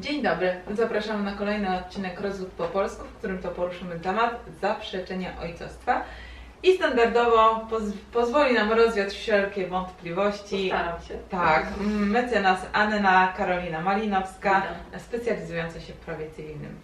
Dzień dobry, zapraszamy na kolejny odcinek Rozwód po polsku, w którym to poruszymy temat zaprzeczenia ojcostwa i standardowo poz pozwoli nam rozwiać wszelkie wątpliwości. Postaram się. Tak, mecenas Anna Karolina Malinowska, Witam. specjalizująca się w prawie cywilnym.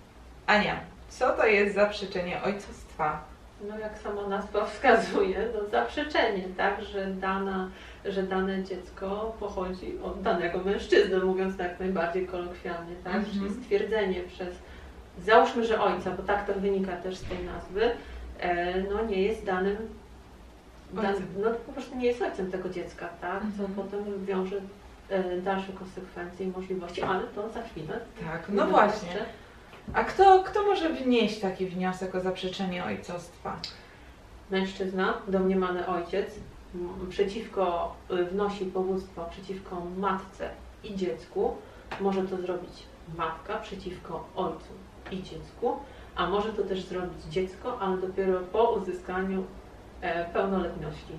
Ania, co to jest zaprzeczenie ojcostwa? No jak sama nazwa wskazuje, no zaprzeczenie, tak, że, dana, że dane dziecko pochodzi od danego mężczyzny, mówiąc tak najbardziej kolokwialnie, tak, Mhm. czyli stwierdzenie przez, załóżmy, że ojca, bo tak to wynika też z tej nazwy, e, no nie jest danym, dan, no po prostu nie jest ojcem tego dziecka, tak, co Mhm. potem wiąże e, dalsze konsekwencje i możliwości, ale to za chwilę. Tak, no właśnie. A kto, kto może wnieść taki wniosek o zaprzeczenie ojcostwa? mężczyzna, domniemany ojciec, przeciwko, wnosi powództwo przeciwko matce i dziecku, może to zrobić matka przeciwko ojcu i dziecku, a może to też zrobić dziecko, ale dopiero po uzyskaniu e, pełnoletności.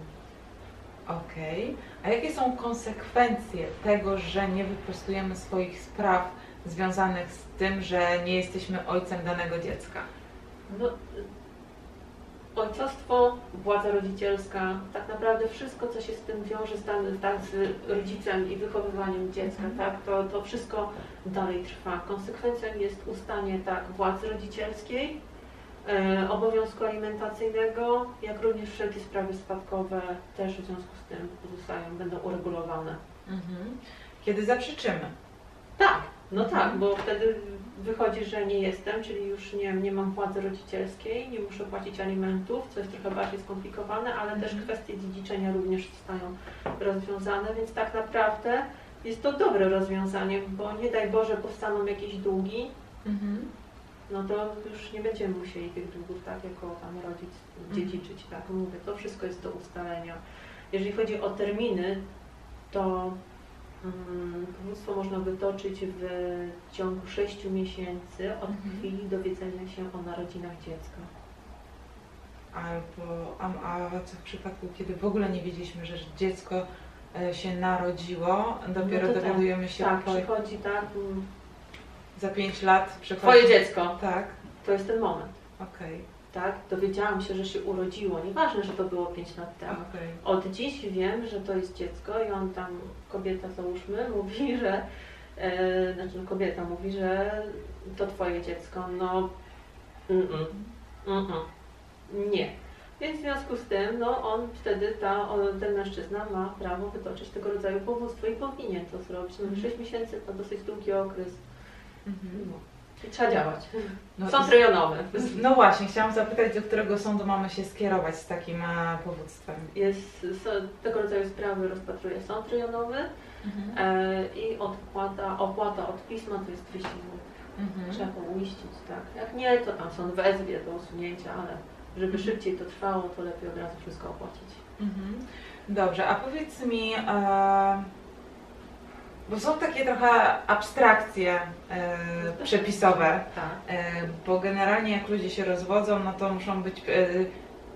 Okej. A jakie są konsekwencje tego, że nie wyprostujemy swoich spraw związanych z tym, że nie jesteśmy ojcem danego dziecka? No, ojcostwo, władza rodzicielska, tak naprawdę wszystko, co się z tym wiąże, z, tam, z rodzicem i wychowywaniem dziecka, Mhm. tak, to, to wszystko dalej trwa. Konsekwencją jest ustanie tak władzy rodzicielskiej, e, obowiązku alimentacyjnego, jak również wszelkie sprawy spadkowe też w związku z tym pozostają, będą uregulowane. Mhm. Kiedy zaprzeczymy? Tak, no Mhm. tak, bo wtedy wychodzi, że nie jestem, czyli już nie, nie mam władzy rodzicielskiej, nie muszę płacić alimentów, co jest trochę bardziej skomplikowane, ale też Mhm. kwestie dziedziczenia również zostają rozwiązane, więc tak naprawdę jest to dobre rozwiązanie, bo nie daj Boże powstaną jakieś długi, Mhm. no to już nie będziemy musieli tych długów tak jako tam rodzic dziedziczyć, tak mówię, to wszystko jest do ustalenia. Jeżeli chodzi o terminy, to powództwo można wytoczyć w ciągu 6 miesięcy od Mhm. chwili dowiedzenia się o narodzinach dziecka. Albo, a, a co w przypadku, kiedy w ogóle nie wiedzieliśmy, że dziecko e, się narodziło, dopiero No tak. dowiadujemy się Tak, po, przychodzi tak, za 5 lat. Przychodzi... twoje dziecko, Tak, to jest ten moment, okej, tak? Dowiedziałam się, że się urodziło, nieważne, że to było 5 lat temu. okej. Od dziś wiem, że to jest dziecko i on tam, kobieta załóżmy, mówi, że, e, znaczy no, kobieta mówi, że to twoje dziecko, no mm, mm, mm, nie. Więc w związku z tym, no on wtedy, ta, on, ten mężczyzna ma prawo wytoczyć tego rodzaju powództwo i powinien to zrobić. No Mhm. 6 miesięcy to dosyć długi okres. Mhm. No. I trzeba działać. No, Sąd rejonowy. no właśnie, chciałam zapytać, do którego sądu mamy się skierować z takim e, powództwem. Jest, tego rodzaju sprawy rozpatruje sąd rejonowy e, i odpłata, opłata od pisma to jest 200 zł. Mhm. Trzeba to umieścić, tak. Jak nie, to tam sąd wezwie do usunięcia, ale żeby Mhm. szybciej to trwało, to lepiej od razu wszystko opłacić. Mhm. Dobrze, a powiedz mi, e, bo są takie trochę abstrakcje e, przepisowe, Tak. e, bo generalnie jak ludzie się rozwodzą, no to muszą być e,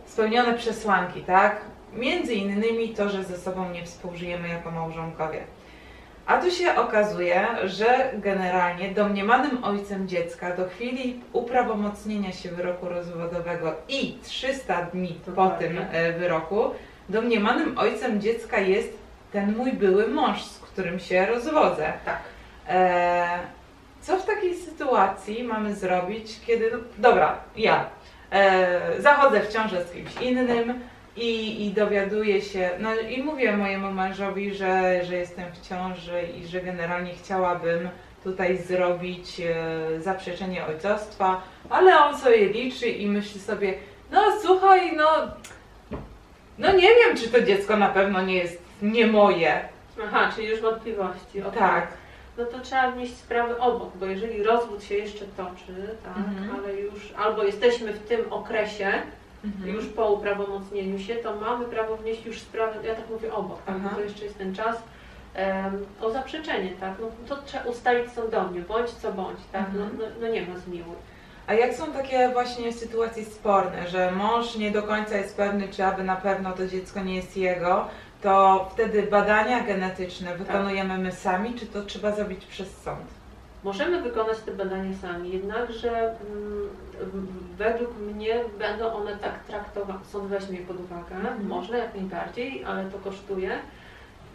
spełnione przesłanki, tak? Między innymi to, że ze sobą nie współżyjemy jako małżonkowie. A tu się okazuje, że generalnie domniemanym ojcem dziecka do chwili uprawomocnienia się wyroku rozwodowego i 300 dni po tym e, wyroku, domniemanym ojcem dziecka jest ten mój były mąż, z którym się rozwodzę. Tak. E, co w takiej sytuacji mamy zrobić, kiedy, no, dobra, ja e, zachodzę w ciążę z kimś innym i, i dowiaduję się, no i mówię mojemu mężowi, że, że jestem w ciąży i że generalnie chciałabym tutaj zrobić e, zaprzeczenie ojcostwa, ale on sobie liczy i myśli sobie, no słuchaj, no, no nie wiem, czy to dziecko na pewno nie jest nie moje. Aha, czyli już wątpliwości. okej. Tak. No to trzeba wnieść sprawy obok, bo jeżeli rozwód się jeszcze toczy, tak, Mhm. ale już albo jesteśmy w tym okresie, Mhm. już po uprawomocnieniu się, to mamy prawo wnieść już sprawę, ja tak mówię obok, tak, to jeszcze jest ten czas, em, o zaprzeczenie, tak, no to trzeba ustalić sądownie, bądź co bądź, tak, no, Mhm. no, no nie ma zmiłuj. A jak są takie właśnie sytuacje sporne, że mąż nie do końca jest pewny, czy aby na pewno to dziecko nie jest jego, to wtedy badania genetyczne wykonujemy my sami, czy to trzeba zrobić przez sąd? Możemy wykonać te badania sami, jednakże mm, według mnie będą one tak traktowane, sąd weźmie je pod uwagę, Mhm. można jak najbardziej, ale to kosztuje.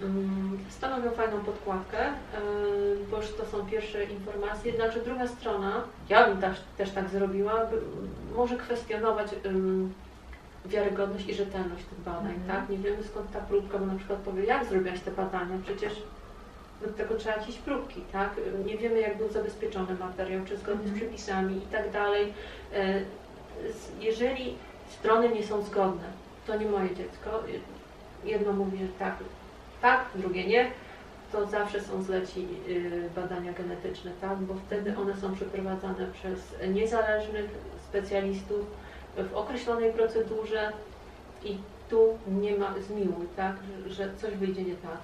Mm, Stanowią fajną podkładkę, yy, bo już to są pierwsze informacje, jednakże druga strona, ja bym też, też tak zrobiła, by, może kwestionować wiarygodność i rzetelność tych badań, Mhm. tak? Nie wiemy skąd ta próbka, bo na przykład powie, jak zrobiłaś te badania, przecież do tego trzeba jakieś próbki, tak? Nie wiemy, jak był zabezpieczony materiał, czy zgodnie z Mhm. przepisami i tak dalej. E, Jeżeli strony nie są zgodne, to nie moje dziecko. Jedno mówi, że tak, tak, drugie nie, to zawsze są zleci y, badania genetyczne, tak? Bo wtedy one są przeprowadzane przez niezależnych specjalistów w określonej procedurze i tu nie ma zmiłuj, tak? Że, coś wyjdzie nie tak.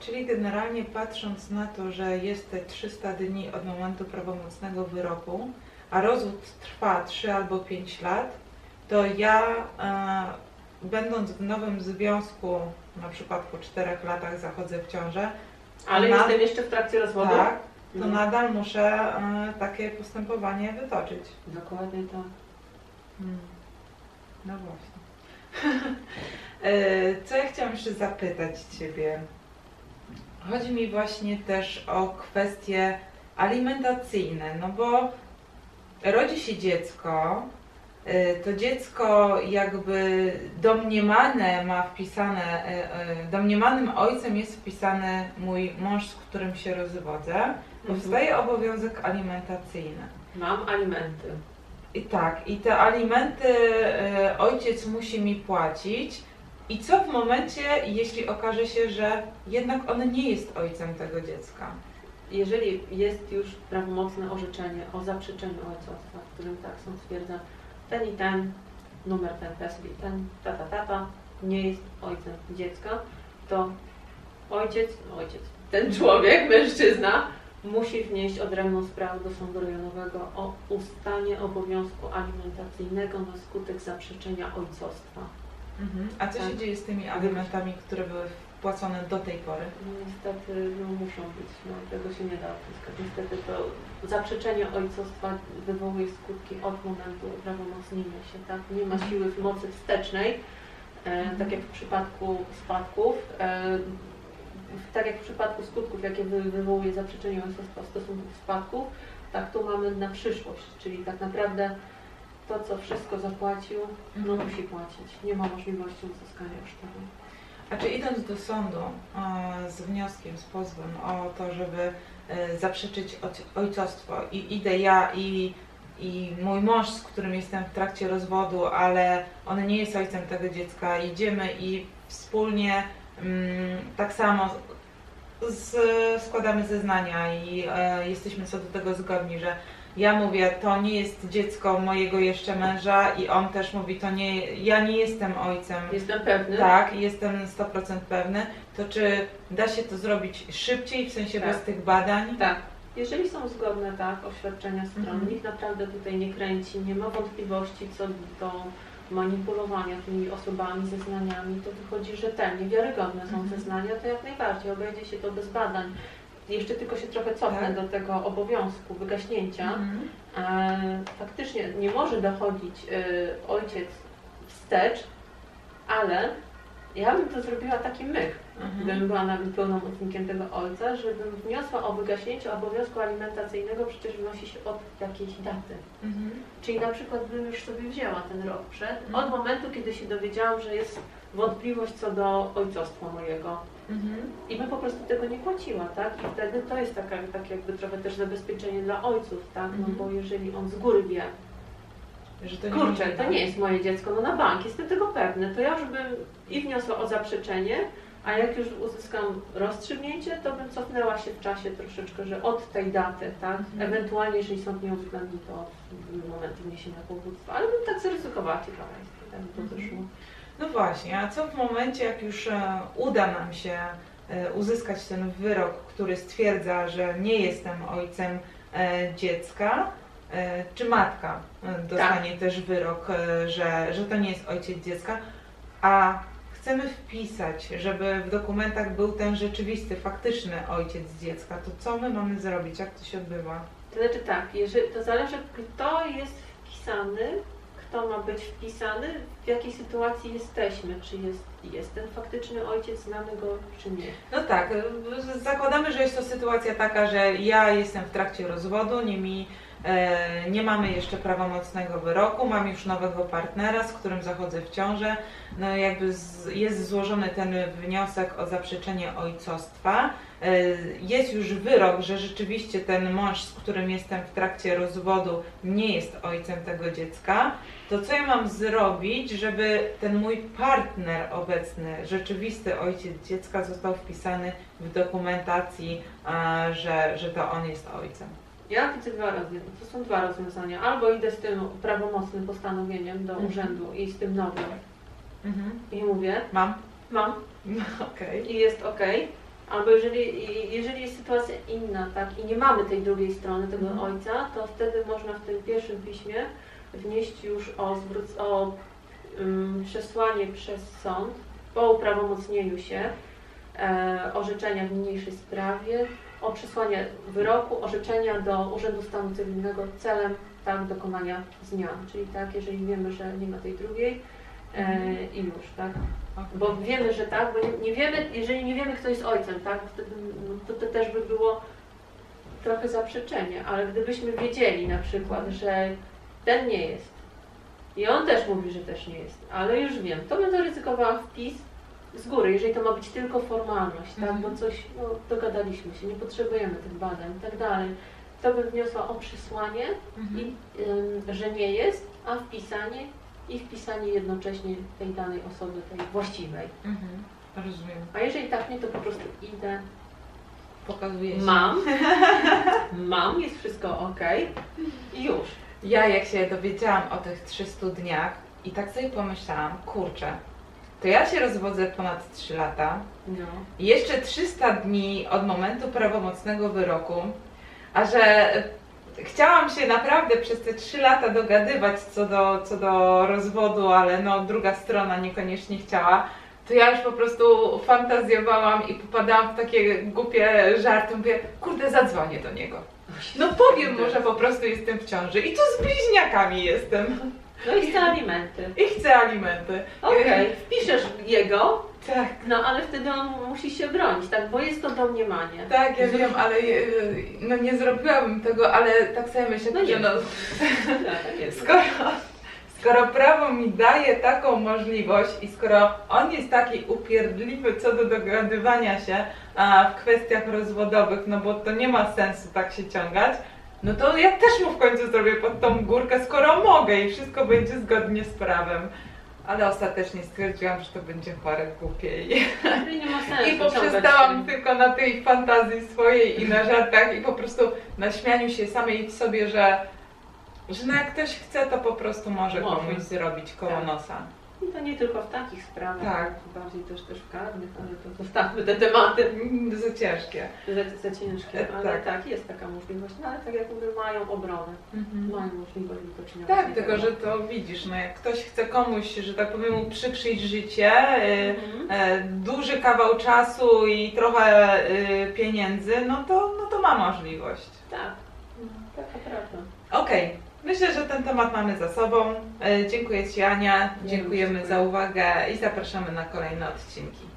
Czyli generalnie patrząc na to, że jest te 300 dni od momentu prawomocnego wyroku, a rozwód trwa 3 albo 5 lat, to ja e, będąc w nowym związku, na przykład po 4 latach zachodzę w ciążę, Ale Na- jestem jeszcze w trakcie rozwodu? tak, to No. nadal muszę e, takie postępowanie wytoczyć. Dokładnie tak. Hmm. No właśnie. E, Co ja chciałam jeszcze zapytać Ciebie? Chodzi mi właśnie też o kwestie alimentacyjne, no bo rodzi się dziecko, e, to dziecko jakby domniemane ma wpisane, e, domniemanym ojcem jest wpisany mój mąż, z którym się rozwodzę, powstaje obowiązek alimentacyjny. Mam alimenty. I tak, i te alimenty e, ojciec musi mi płacić. I co w momencie, jeśli okaże się, że jednak on nie jest ojcem tego dziecka? Jeżeli jest już prawomocne orzeczenie o zaprzeczeniu ojcostwa, w którym tak są stwierdza ten i ten, numer ten, PESEL ten, tata, tata, nie jest ojcem dziecka, to ojciec, ojciec, ten człowiek, mężczyzna, musi wnieść odrębną sprawę do sądu rejonowego o ustanie obowiązku alimentacyjnego na skutek zaprzeczenia ojcostwa. A co się Tak. dzieje z tymi alimentami, które były wpłacone do tej pory? No niestety no, muszą być, no, tego się nie da odzyskać. Niestety to zaprzeczenie ojcostwa wywołuje skutki od momentu prawomocnienia się, tak? Nie ma siły w mocy wstecznej, e, tak jak w przypadku spadków, e, tak jak w przypadku skutków, jakie wy, wywołuje zaprzeczenie ojcostwa w stosunku do spadków, tak tu mamy na przyszłość, czyli tak naprawdę to, co wszystko zapłacił, no musi płacić. Nie ma możliwości uzyskania tego. A czy idąc do sądu e, z wnioskiem, z pozwem o to, żeby e, zaprzeczyć oj- ojcostwo i idę ja i, i mój mąż, z którym jestem w trakcie rozwodu, ale on nie jest ojcem tego dziecka, idziemy i wspólnie tak samo z, składamy zeznania i e, jesteśmy co do tego zgodni, że ja mówię, to nie jest dziecko mojego jeszcze męża i on też mówi, to nie, ja nie jestem ojcem Jestem pewny, tak, jestem 100% pewny. To czy da się to zrobić szybciej, w sensie Tak. bez tych badań? Tak. Jeżeli są zgodne, tak, oświadczenia stron, Mhm. nikt naprawdę tutaj nie kręci, nie ma wątpliwości co do manipulowania tymi osobami, zeznaniami, to wychodzi rzetelnie, wiarygodne są Mhm. zeznania, to jak najbardziej obejdzie się to bez badań. Jeszcze tylko się trochę cofnę Tak. do tego obowiązku wygaśnięcia. Mhm. E, faktycznie nie może dochodzić e, ojciec wstecz, ale ja bym to zrobiła taki myk, Mhm. gdybym była nawet pełnomocnikiem tego ojca, żebym wniosła o wygaśnięcie obowiązku alimentacyjnego, przecież wnosi się od jakiejś daty. Mhm. Czyli na przykład bym już sobie wzięła ten rok przed, Mhm. od momentu, kiedy się dowiedziałam, że jest wątpliwość co do ojcostwa mojego. Mhm. I bym po prostu tego nie płaciła, tak? I wtedy to jest taka, tak jakby trochę też zabezpieczenie dla ojców, tak? No Mhm. bo jeżeli on z góry wie, Że to nie kurczę, możliwe. to nie jest moje dziecko, no na bank, jestem tego pewny, to ja już bym i wniosła o zaprzeczenie, a jak już uzyskam rozstrzygnięcie, to bym cofnęła się w czasie troszeczkę, że od tej daty, tak? Mhm. Ewentualnie, jeżeli sąd nie uwzględni, to od momentu wniesienia powództwa, ale bym tak zaryzykowała ciekawa jest, tak by to Mhm. wyszło. No właśnie, a co w momencie, jak już e, uda nam się e, uzyskać ten wyrok, który stwierdza, że nie jestem ojcem e, dziecka, czy matka dostanie też wyrok, że, że to nie jest ojciec dziecka, a chcemy wpisać, żeby w dokumentach był ten rzeczywisty, faktyczny ojciec dziecka, to co my mamy zrobić? Jak to się odbywa? To znaczy tak, jeżeli, to zależy kto jest wpisany, kto ma być wpisany, w jakiej sytuacji jesteśmy, czy jest, jest ten faktyczny ojciec, znamy go, czy nie. No tak, zakładamy, że jest to sytuacja taka, że ja jestem w trakcie rozwodu, nie, mi, nie mamy jeszcze prawomocnego wyroku, mam już nowego partnera, z którym zachodzę w ciążę. No jakby jest złożony ten wniosek o zaprzeczenie ojcostwa. E, jest już wyrok, że rzeczywiście ten mąż, z którym jestem w trakcie rozwodu, nie jest ojcem tego dziecka. To co ja mam zrobić, żeby ten mój partner obecny, rzeczywisty ojciec dziecka został wpisany w dokumentacji, że, że to on jest ojcem? Ja widzę dwa rozwiązania. To są dwa rozwiązania. Albo idę z tym prawomocnym postanowieniem do Mhm. urzędu i z tym nowym Mhm. i mówię, Mam? mam Okej. i jest ok. Albo jeżeli, jeżeli jest sytuacja inna, tak, i nie mamy tej drugiej strony, tego Mhm. ojca, to wtedy można w tym pierwszym piśmie wnieść już o, zwróc- o um, przesłanie przez sąd po uprawomocnieniu się e, orzeczenia w niniejszej sprawie, o przesłanie wyroku, orzeczenia do Urzędu Stanu Cywilnego celem tak, dokonania zmian. Czyli tak, jeżeli wiemy, że nie ma tej drugiej e, Mhm. i już, tak. Okej. Bo wiemy, że tak, bo nie, nie wiemy, jeżeli nie wiemy, kto jest ojcem, tak, wtedy no, to, to też by było trochę zaprzeczenie, ale gdybyśmy wiedzieli na przykład, że ten nie jest i on też mówi, że też nie jest, ale już wiem, to bym zaryzykowała wpis z góry, jeżeli to ma być tylko formalność, tak, Mhm. bo coś, no, dogadaliśmy się, nie potrzebujemy tych badań i tak dalej, to bym wniosła o przesłanie Mhm. i, ym, że nie jest, a wpisanie i wpisanie jednocześnie tej danej osoby, tej właściwej. Mhm. Rozumiem. A jeżeli tak nie, to po prostu idę, Pokazuje się. mam, mam, jest wszystko ok i już. Ja jak się dowiedziałam o tych 300 dniach i tak sobie pomyślałam, kurczę, to ja się rozwodzę ponad 3 lata, No. jeszcze 300 dni od momentu prawomocnego wyroku, a że chciałam się naprawdę przez te 3 lata dogadywać co do, co do rozwodu, ale no druga strona niekoniecznie chciała, to ja już po prostu fantazjowałam i popadałam w takie głupie żarty. Mówię, kurde, zadzwonię do niego. No powiem mu, że po prostu jestem w ciąży i tu z bliźniakami jestem No i chcę alimenty. i chcę alimenty. Okej, wpiszesz jego, Tak, no ale wtedy on musi się bronić, tak, bo jest to domniemanie. tak, ja wiem, ale e, no nie zrobiłabym tego, ale tak sobie myślę, No nie. że no, Tak, jest. skoro, skoro prawo mi daje taką możliwość i skoro on jest taki upierdliwy co do dogadywania się a, w kwestiach rozwodowych, no bo to nie ma sensu tak się ciągać, no to ja też mu w końcu zrobię pod tą górkę, skoro mogę i wszystko będzie zgodnie z prawem. Ale ostatecznie stwierdziłam, że to będzie chore głupie i, poprzestałam tylko na tej fantazji swojej i na żartach i po prostu na śmianiu się samej w sobie, że, że no jak ktoś chce, to po prostu może, Może. komuś zrobić koło Tak. nosa. I to nie tylko w takich sprawach, Tak. bardziej też, też w karnych, ale to zostawmy te tematy. Za ciężkie. Za, za ciężkie, E, ale tak. tak. jest taka możliwość, no ale tak jak mówię, mają obronę, mają możliwość wytoczenia Tak, tylko tego. że to widzisz, no jak ktoś chce komuś, że tak powiem, uprzykrzyć życie, y, Mhm. e, duży kawał czasu i trochę y, pieniędzy, no to, no to ma możliwość. Tak, taka prawda. Okej, myślę, że ten temat mamy za sobą. E, Dziękuję Ci Ania, dziękujemy za uwagę i zapraszamy na kolejne odcinki.